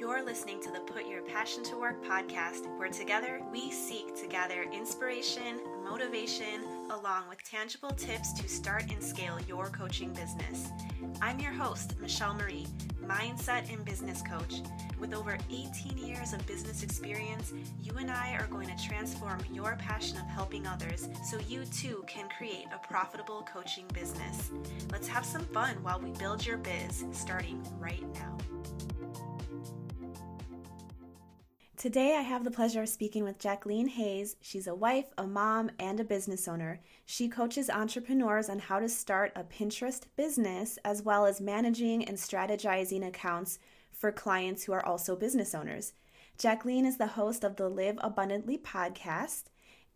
You're listening to the Put Your Passion to Work podcast, where together we seek to gather inspiration, motivation, along with tangible tips to start and scale your coaching business. I'm your host, Michelle Marie, mindset and business coach. With over 18 years of business experience, you and I are going to transform your passion of helping others so you too can create a profitable coaching business. Let's have some fun while we build your biz, starting right now. Today, I have the pleasure of speaking with Jacqueline Hayes. She's a wife, a mom, and a business owner. She coaches entrepreneurs on how to start a Pinterest business, as well as managing and strategizing accounts for clients who are also business owners. Jacqueline is the host of the Live Abundantly podcast,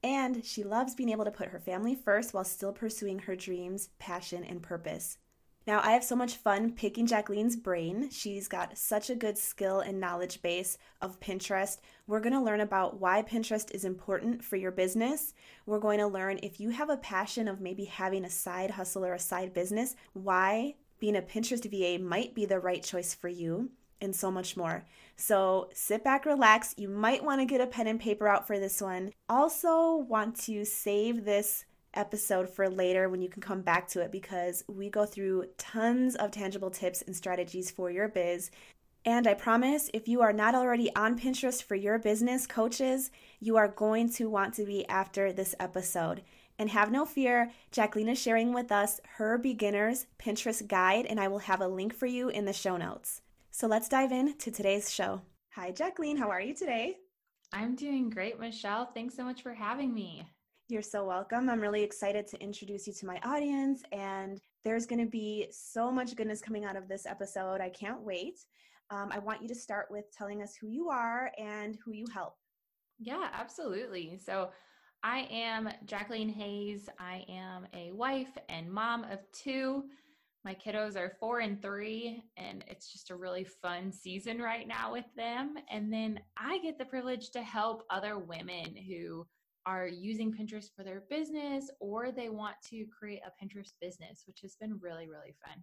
and she loves being able to put her family first while still pursuing her dreams, passion, and purpose. Now, I have so much fun picking Jacqueline's brain. She's got such a good skill and knowledge base of Pinterest. We're going to learn about why Pinterest is important for your business. We're going to learn if you have a passion of maybe having a side hustle or a side business, why being a Pinterest VA might be the right choice for you, and so much more. So sit back, relax. You might want to get a pen and paper out for this one. Also, want to save this episode for later when you can come back to it because we go through tons of tangible tips and strategies for your biz. And I promise if you are not already on Pinterest for your business coaches, you are going to want to be after this episode. And have no fear, Jacqueline is sharing with us her beginner's Pinterest guide, and I will have a link for you in the show notes. So let's dive in to today's show. Hi, Jacqueline. How are you today? I'm doing great, Michelle. Thanks so much for having me. You're so welcome. I'm really excited to introduce you to my audience, and there's going to be so much goodness coming out of this episode. I can't wait. Um, I want you to start with telling us who you are and who you help. Yeah, absolutely. So, I am Jacqueline Hayes. I am a wife and mom of two. My kiddos are four and three, and it's just a really fun season right now with them. And then I get the privilege to help other women who are using Pinterest for their business or they want to create a Pinterest business, which has been really, really fun.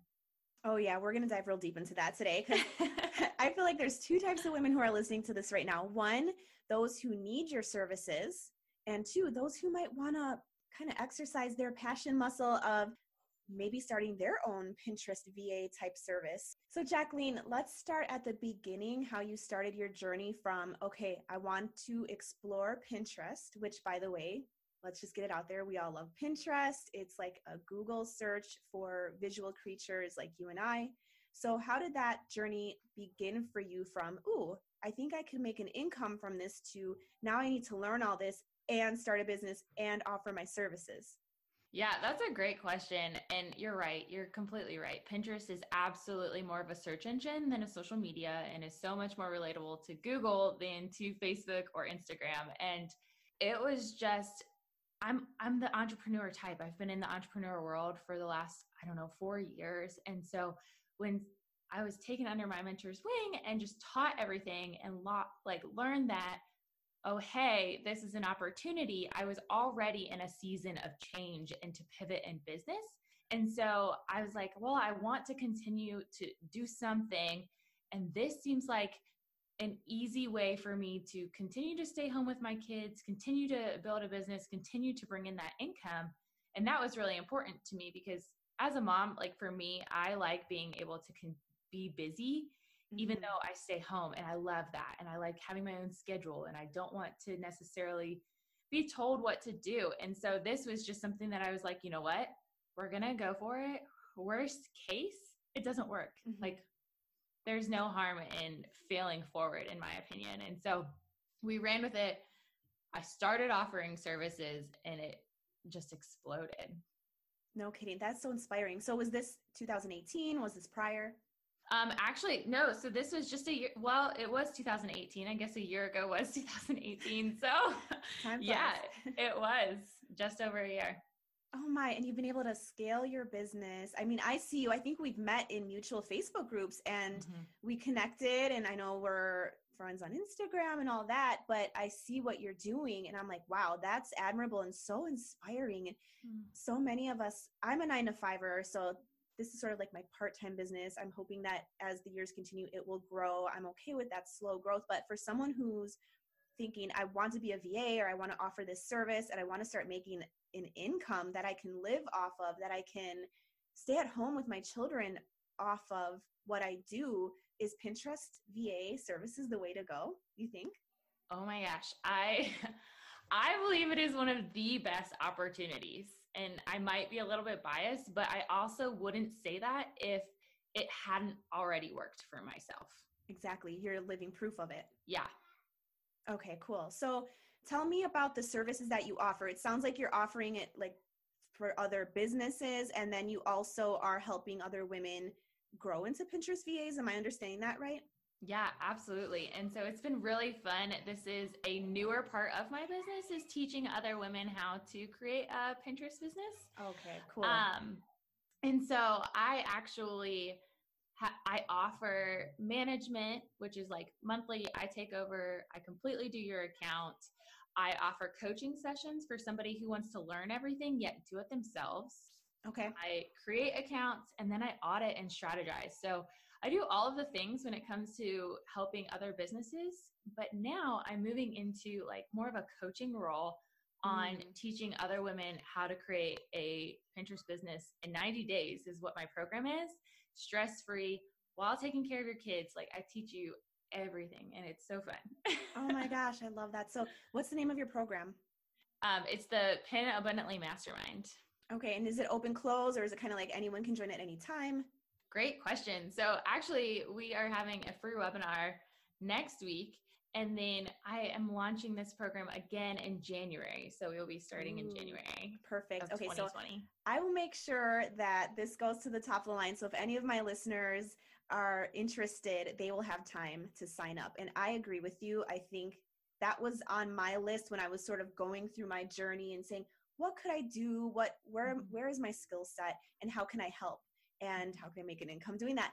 Oh, yeah, we're going to dive real deep into that today because I feel like there's two types of women who are listening to this right now. One, those who need your services, and two, those who might want to kind of exercise their passion muscle of maybe starting their own Pinterest VA type service. So, Jacqueline, let's start at the beginning how you started your journey from, okay, I want to explore Pinterest, which, by the way, let's just get it out there. We all love Pinterest. It's like a Google search for visual creatures like you and I. So, how did that journey begin for you from, ooh, I think I could make an income from this to now I need to learn all this and start a business and offer my services? Yeah, that's a great question. And you're right. You're completely right. Pinterest is absolutely more of a search engine than a social media and is so much more relatable to Google than to Facebook or Instagram. And it was just I'm I'm the entrepreneur type. I've been in the entrepreneur world for the last, I don't know, 4 years. And so when I was taken under my mentor's wing and just taught everything and lo- like learned that oh, hey, this is an opportunity, I was already in a season of change and to pivot in business. And so I was like, well, I want to continue to do something. And this seems like an easy way for me to continue to stay home with my kids, continue to build a business, continue to bring in that income. And that was really important to me because as a mom, like for me, I like being able to con- be busy even mm-hmm. though I stay home and I love that and I like having my own schedule and I don't want to necessarily be told what to do. And so this was just something that I was like, you know what? We're going to go for it. Worst case, it doesn't work. Mm-hmm. Like there's no harm in failing forward in my opinion. And so we ran with it. I started offering services and it just exploded. No kidding. That's so inspiring. So was this 2018? Was this prior? Um, actually, no. So this was just a year. Well, it was 2018. I guess a year ago was 2018. So yeah, it was just over a year. Oh my, and you've been able to scale your business. I mean, I see you. I think we've met in mutual Facebook groups and mm-hmm. we connected and I know we're friends on Instagram and all that, but I see what you're doing and I'm like, wow, that's admirable and so inspiring. And mm. so many of us, I'm a nine to fiver, so this is sort of like my part-time business. I'm hoping that as the years continue it will grow. I'm okay with that slow growth, but for someone who's thinking I want to be a VA or I want to offer this service and I want to start making an income that I can live off of, that I can stay at home with my children off of what I do, is Pinterest VA services the way to go? You think? Oh my gosh. I I believe it is one of the best opportunities. And I might be a little bit biased, but I also wouldn't say that if it hadn't already worked for myself. Exactly. You're living proof of it. Yeah. Okay, cool. So tell me about the services that you offer. It sounds like you're offering it like for other businesses and then you also are helping other women grow into Pinterest VAs. Am I understanding that right? Yeah, absolutely. And so it's been really fun. This is a newer part of my business is teaching other women how to create a Pinterest business. Okay, cool. Um and so I actually ha- I offer management, which is like monthly I take over, I completely do your account. I offer coaching sessions for somebody who wants to learn everything yet do it themselves. Okay. I create accounts and then I audit and strategize. So I do all of the things when it comes to helping other businesses, but now I'm moving into like more of a coaching role on mm. teaching other women how to create a Pinterest business in 90 days is what my program is, stress free while taking care of your kids. Like I teach you everything and it's so fun. oh my gosh, I love that. So, what's the name of your program? Um, it's the Pin Abundantly Mastermind. Okay, and is it open close or is it kind of like anyone can join at any time? Great question. So, actually, we are having a free webinar next week. And then I am launching this program again in January. So we'll be starting in January. Perfect. Okay, so I will make sure that this goes to the top of the line. So if any of my listeners are interested, they will have time to sign up. And I agree with you. I think that was on my list when I was sort of going through my journey and saying, what could I do? What where mm-hmm. where is my skill set and how can I help? And how can I make an income doing that?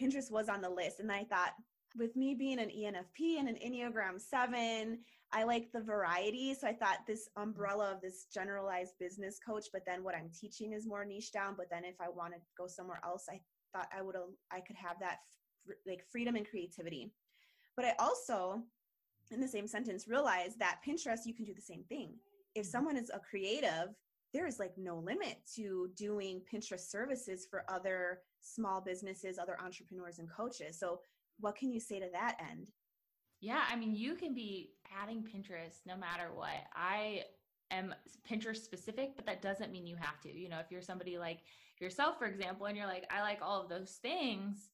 Pinterest was on the list and I thought with me being an ENFP and an Enneagram 7, I like the variety. So I thought this umbrella of this generalized business coach, but then what I'm teaching is more niche down. But then if I want to go somewhere else, I thought I would I could have that like freedom and creativity. But I also, in the same sentence, realized that Pinterest you can do the same thing. If mm-hmm. someone is a creative, there is like no limit to doing Pinterest services for other small businesses, other entrepreneurs and coaches. So what can you say to that end? Yeah, I mean, you can be adding Pinterest no matter what. I am Pinterest specific, but that doesn't mean you have to. You know, if you're somebody like yourself, for example, and you're like, I like all of those things,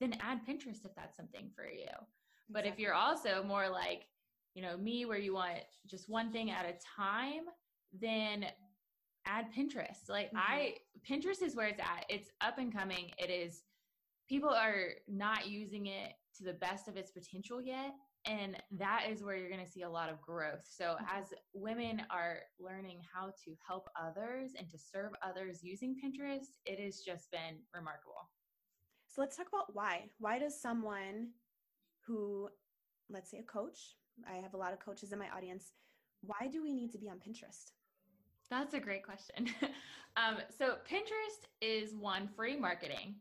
then add Pinterest if that's something for you. Exactly. But if you're also more like, you know, me where you want just one thing at a time, then add Pinterest. Like mm-hmm. I Pinterest is where it's at. It's up and coming. It is people are not using it to the best of its potential yet and that is where you're going to see a lot of growth so mm-hmm. as women are learning how to help others and to serve others using pinterest it has just been remarkable so let's talk about why why does someone who let's say a coach i have a lot of coaches in my audience why do we need to be on pinterest that's a great question um, so pinterest is one free marketing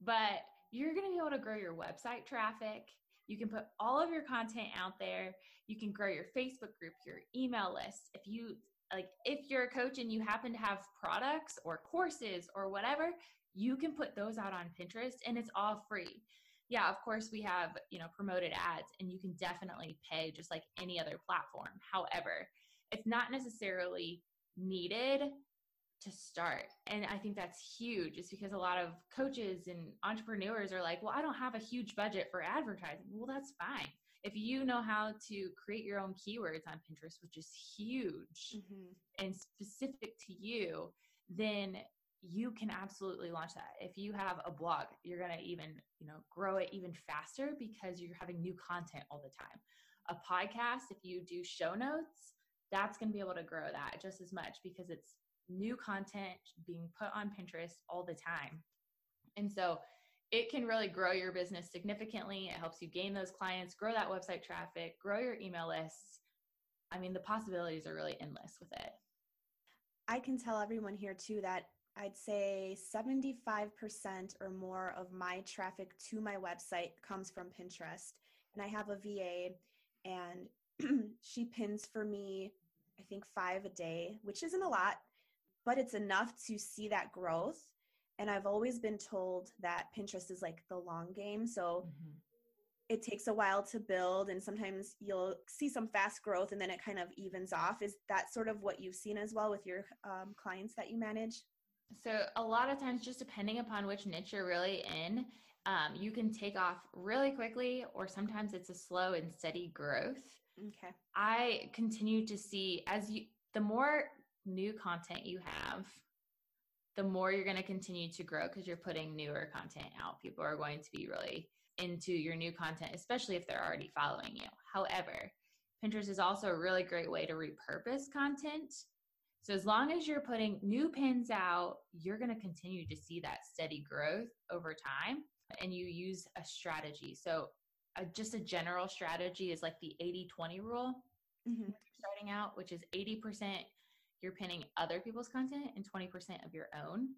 but you're going to be able to grow your website traffic. You can put all of your content out there. You can grow your Facebook group, your email list. If you like if you're a coach and you happen to have products or courses or whatever, you can put those out on Pinterest and it's all free. Yeah, of course we have, you know, promoted ads and you can definitely pay just like any other platform. However, it's not necessarily needed to start. And I think that's huge, just because a lot of coaches and entrepreneurs are like, well, I don't have a huge budget for advertising. Well, that's fine. If you know how to create your own keywords on Pinterest, which is huge mm-hmm. and specific to you, then you can absolutely launch that. If you have a blog, you're going to even, you know, grow it even faster because you're having new content all the time. A podcast, if you do show notes, that's going to be able to grow that just as much because it's new content being put on Pinterest all the time. And so it can really grow your business significantly. It helps you gain those clients, grow that website traffic, grow your email lists. I mean, the possibilities are really endless with it. I can tell everyone here too that I'd say 75% or more of my traffic to my website comes from Pinterest. And I have a VA, and she pins for me, I think, five a day, which isn't a lot, but it's enough to see that growth. And I've always been told that Pinterest is like the long game. So mm-hmm. it takes a while to build, and sometimes you'll see some fast growth and then it kind of evens off. Is that sort of what you've seen as well with your um, clients that you manage? So, a lot of times, just depending upon which niche you're really in, um, you can take off really quickly, or sometimes it's a slow and steady growth. Okay. I continue to see as you, the more new content you have, the more you're going to continue to grow because you're putting newer content out. People are going to be really into your new content, especially if they're already following you. However, Pinterest is also a really great way to repurpose content. So as long as you're putting new pins out, you're going to continue to see that steady growth over time and you use a strategy. So a, just a general strategy is like the 80-20 rule mm-hmm. starting out, which is 80% you're pinning other people's content and 20% of your own.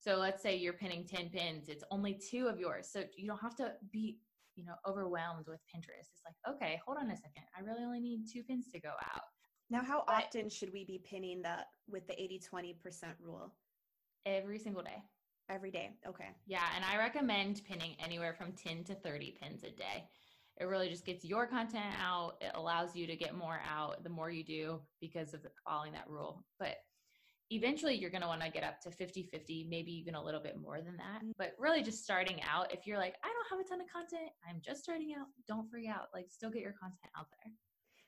So let's say you're pinning 10 pins, it's only two of yours. So you don't have to be, you know, overwhelmed with Pinterest. It's like, okay, hold on a second. I really only need two pins to go out. Now, how but often should we be pinning that with the 80 20% rule? Every single day. Every day. Okay. Yeah. And I recommend pinning anywhere from 10 to 30 pins a day. It really just gets your content out. It allows you to get more out the more you do because of following that rule. But eventually you're going to want to get up to 50 50 maybe even a little bit more than that mm. but really just starting out if you're like i don't have a ton of content i'm just starting out don't freak out like still get your content out there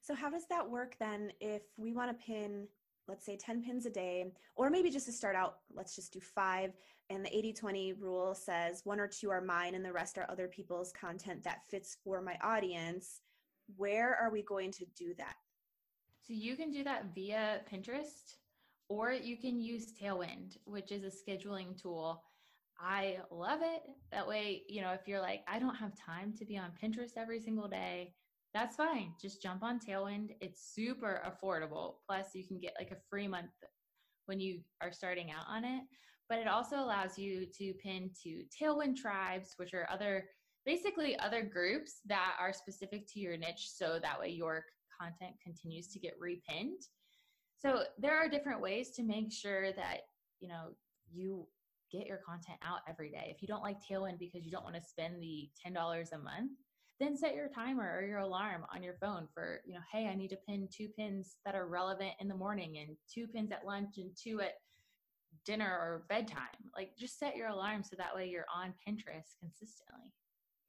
so how does that work then if we want to pin let's say 10 pins a day, or maybe just to start out, let's just do five. And the 80 20 rule says one or two are mine and the rest are other people's content that fits for my audience. Where are we going to do that? So you can do that via Pinterest, or you can use Tailwind, which is a scheduling tool. I love it. That way, you know, if you're like, I don't have time to be on Pinterest every single day, that's fine. Just jump on Tailwind. It's super affordable. Plus, you can get like a free month when you are starting out on it. But it also allows you to pin to Tailwind tribes, which are other basically other groups that are specific to your niche so that way your content continues to get repinned. So there are different ways to make sure that, you know, you get your content out every day. If you don't like Tailwind because you don't want to spend the $10 a month, then set your timer or your alarm on your phone for, you know, hey, I need to pin two pins that are relevant in the morning and two pins at lunch and two at dinner or bedtime. Like just set your alarm so that way you're on Pinterest consistently.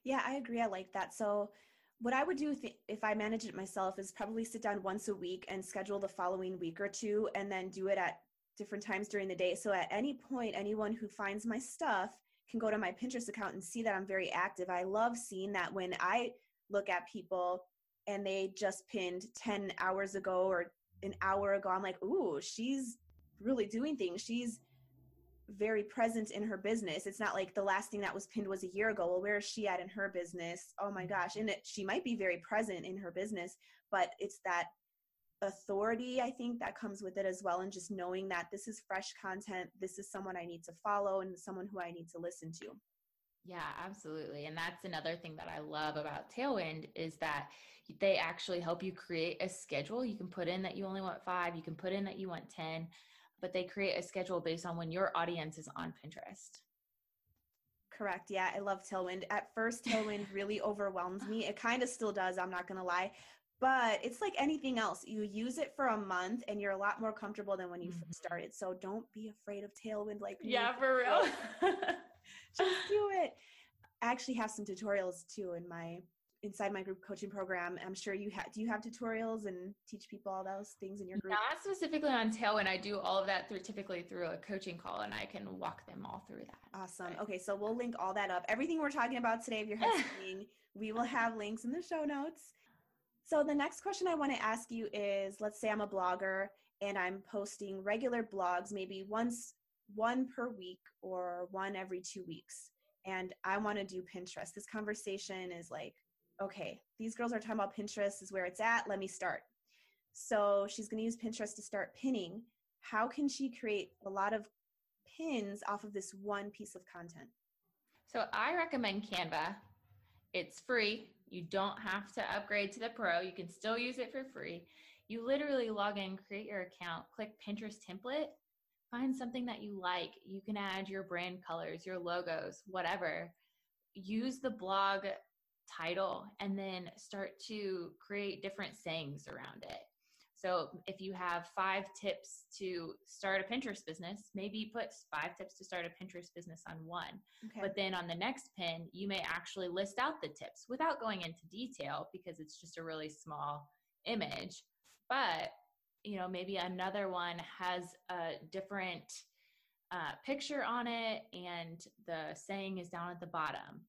Yeah, I agree. I like that. So what I would do th- if I manage it myself is probably sit down once a week and schedule the following week or two and then do it at different times during the day. So at any point, anyone who finds my stuff can go to my Pinterest account and see that I'm very active. I love seeing that when I look at people and they just pinned 10 hours ago or an hour ago, I'm like, ooh, she's really doing things. She's very present in her business. It's not like the last thing that was pinned was a year ago. Well, where is she at in her business? Oh my mm-hmm. gosh. And it, she might be very present in her business, but it's that authority i think that comes with it as well and just knowing that this is fresh content this is someone i need to follow and someone who i need to listen to. Yeah absolutely and that's another thing that i love about tailwind is that they actually help you create a schedule. You can put in that you only want five you can put in that you want 10 but they create a schedule based on when your audience is on pinterest. Correct yeah i love tailwind. At first tailwind really overwhelmed me. It kind of still does i'm not gonna lie but it's like anything else you use it for a month and you're a lot more comfortable than when you mm-hmm. first started so don't be afraid of tailwind like yeah for real. Just do it. I actually have some tutorials too in my inside my group coaching program. I'm sure you have do you have tutorials and teach people all those things in your group? Not specifically on tailwind. I do all of that through typically through a coaching call and i can walk them all through that. Awesome. Okay so we'll link all that up. Everything we're talking about today if you're listening we will have links in the show notes so the next question I want to ask you is let's say I'm a blogger and I'm posting regular blogs maybe once one per week or one every 2 weeks and I want to do Pinterest. This conversation is like okay, these girls are talking about Pinterest is where it's at, let me start. So she's going to use Pinterest to start pinning. How can she create a lot of pins off of this one piece of content? So I recommend Canva. It's free. You don't have to upgrade to the pro. You can still use it for free. You literally log in, create your account, click Pinterest template, find something that you like. You can add your brand colors, your logos, whatever. Use the blog title and then start to create different sayings around it. So if you have five tips to start a Pinterest business, maybe put five tips to start a Pinterest business on one. Okay. But then on the next pin, you may actually list out the tips without going into detail because it's just a really small image. But you know, maybe another one has a different uh, picture on it and the saying is down at the bottom.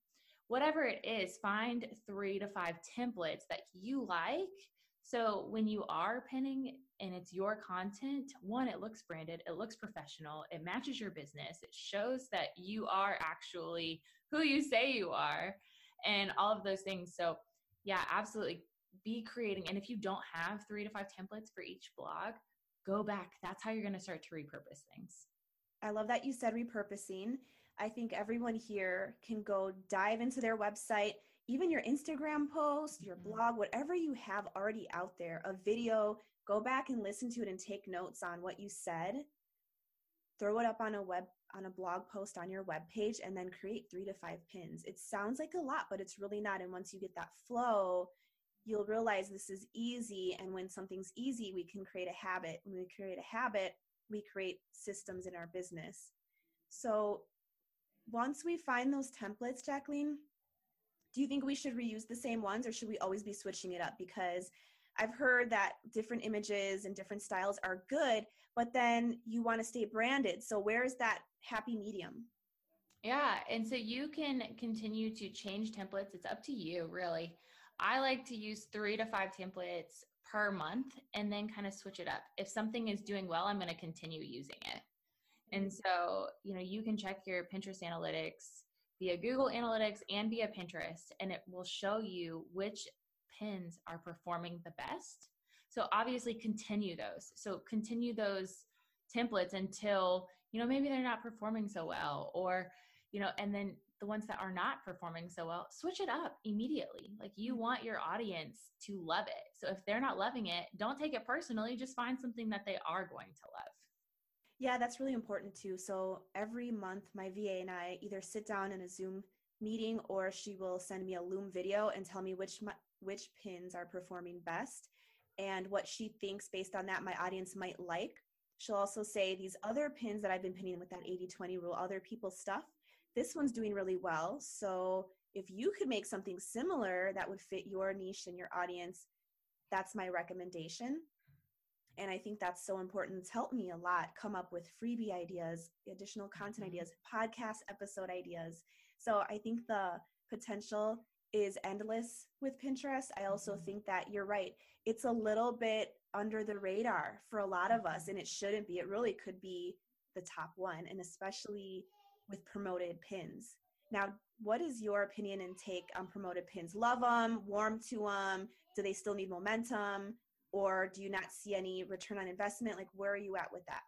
Whatever it is, find three to five templates that you like so when you are pinning and it's your content, one, it looks branded, it looks professional, it matches your business, it shows that you are actually who you say you are, and all of those things. So, yeah, absolutely be creating. And if you don't have three to five templates for each blog, go back. That's how you're going to start to repurpose things. I love that you said repurposing. I think everyone here can go dive into their website even your Instagram post, your mm-hmm. blog, whatever you have already out there, a video, go back and listen to it and take notes on what you said. Throw it up on a web on a blog post on your web page and then create 3 to 5 pins. It sounds like a lot, but it's really not and once you get that flow, you'll realize this is easy and when something's easy, we can create a habit. When we create a habit, we create systems in our business. So once we find those templates, Jacqueline, do you think we should reuse the same ones or should we always be switching it up because I've heard that different images and different styles are good, but then you want to stay branded. So where's that happy medium? Yeah, and so you can continue to change templates. It's up to you, really. I like to use 3 to 5 templates per month and then kind of switch it up. If something is doing well, I'm going to continue using it. And mm-hmm. so, you know, you can check your Pinterest analytics via Google Analytics and via Pinterest, and it will show you which pins are performing the best. So obviously continue those. So continue those templates until, you know, maybe they're not performing so well or, you know, and then the ones that are not performing so well, switch it up immediately. Like you want your audience to love it. So if they're not loving it, don't take it personally, just find something that they are going to love. Yeah, that's really important too. So every month, my VA and I either sit down in a Zoom meeting or she will send me a Loom video and tell me which which pins are performing best and what she thinks based on that my audience might like. She'll also say these other pins that I've been pinning with that 80-20 rule, other people's stuff, this one's doing really well. So if you could make something similar that would fit your niche and your audience, that's my recommendation. And I think that's so important. It's helped me a lot come up with freebie ideas, additional content mm-hmm. ideas, podcast episode ideas. So I think the potential is endless with Pinterest. I also mm-hmm. think that you're right. It's a little bit under the radar for a lot of us, and it shouldn't be. It really could be the top one, and especially with promoted pins. Now, what is your opinion and take on promoted pins? Love them, warm to them? Do they still need momentum? Or do you not see any return on investment? Like where are you at with that?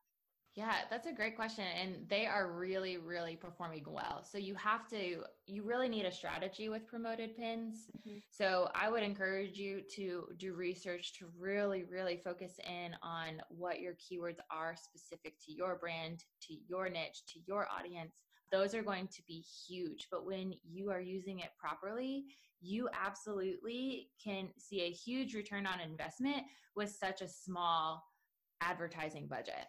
Yeah that's a great question and they are really really performing well. So you have to you really need a strategy with promoted pins. Mm-hmm. so i would encourage you to do research to really really focus in on what your keywords are specific to your brand to your niche to your audience. Those are going to be huge but when you are using it properly you absolutely can see a huge return on investment with such a small advertising budget.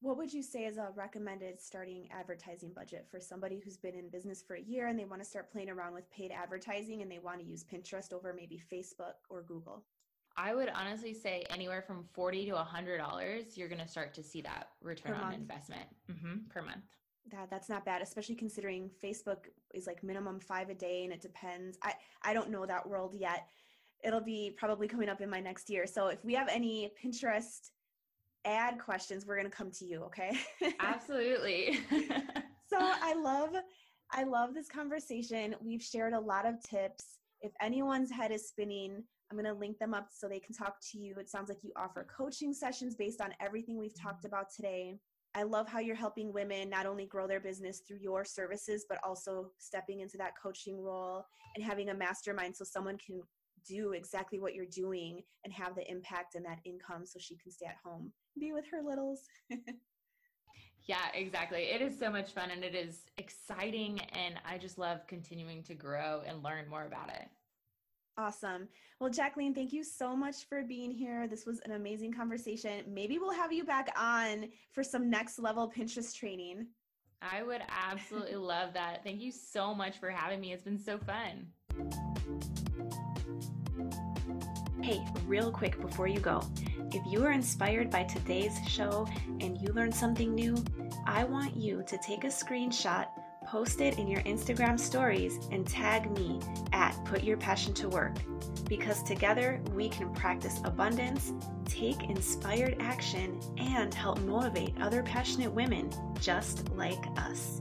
What would you say is a recommended starting advertising budget for somebody who's been in business for a year and they want to start playing around with paid advertising and they want to use Pinterest over maybe Facebook or Google? I would honestly say anywhere from 40 to $100, you're going to start to see that return per on month. investment mm-hmm, per month that that's not bad especially considering facebook is like minimum five a day and it depends. I i don't know that world yet. It'll be probably coming up in my next year. So if we have any pinterest ad questions we're going to come to you okay? Absolutely. So i love i love this conversation. We've shared a lot of tips. If anyone's head is spinning i'm going to link them up so they can talk to you. It sounds like you offer coaching sessions based on everything we've talked about today I love how you're helping women not only grow their business through your services, but also stepping into that coaching role and having a mastermind so someone can do exactly what you're doing and have the impact and that income so she can stay at home be with her littles. Yeah exactly. It is so much fun and it is exciting and i just love continuing to grow and learn more about it Awesome. Well, Jacqueline, thank you so much for being here. This was an amazing conversation. Maybe we'll have you back on for some next level Pinterest training. I would absolutely love that. Thank you so much for having me. It's been so fun. Hey, real quick before you go, if you are inspired by today's show and you learned something new, I want you to take a screenshot, post it in your Instagram stories, and tag me at Put Your Passion to Work. Because together we can practice abundance, take inspired action, and help motivate other passionate women just like us.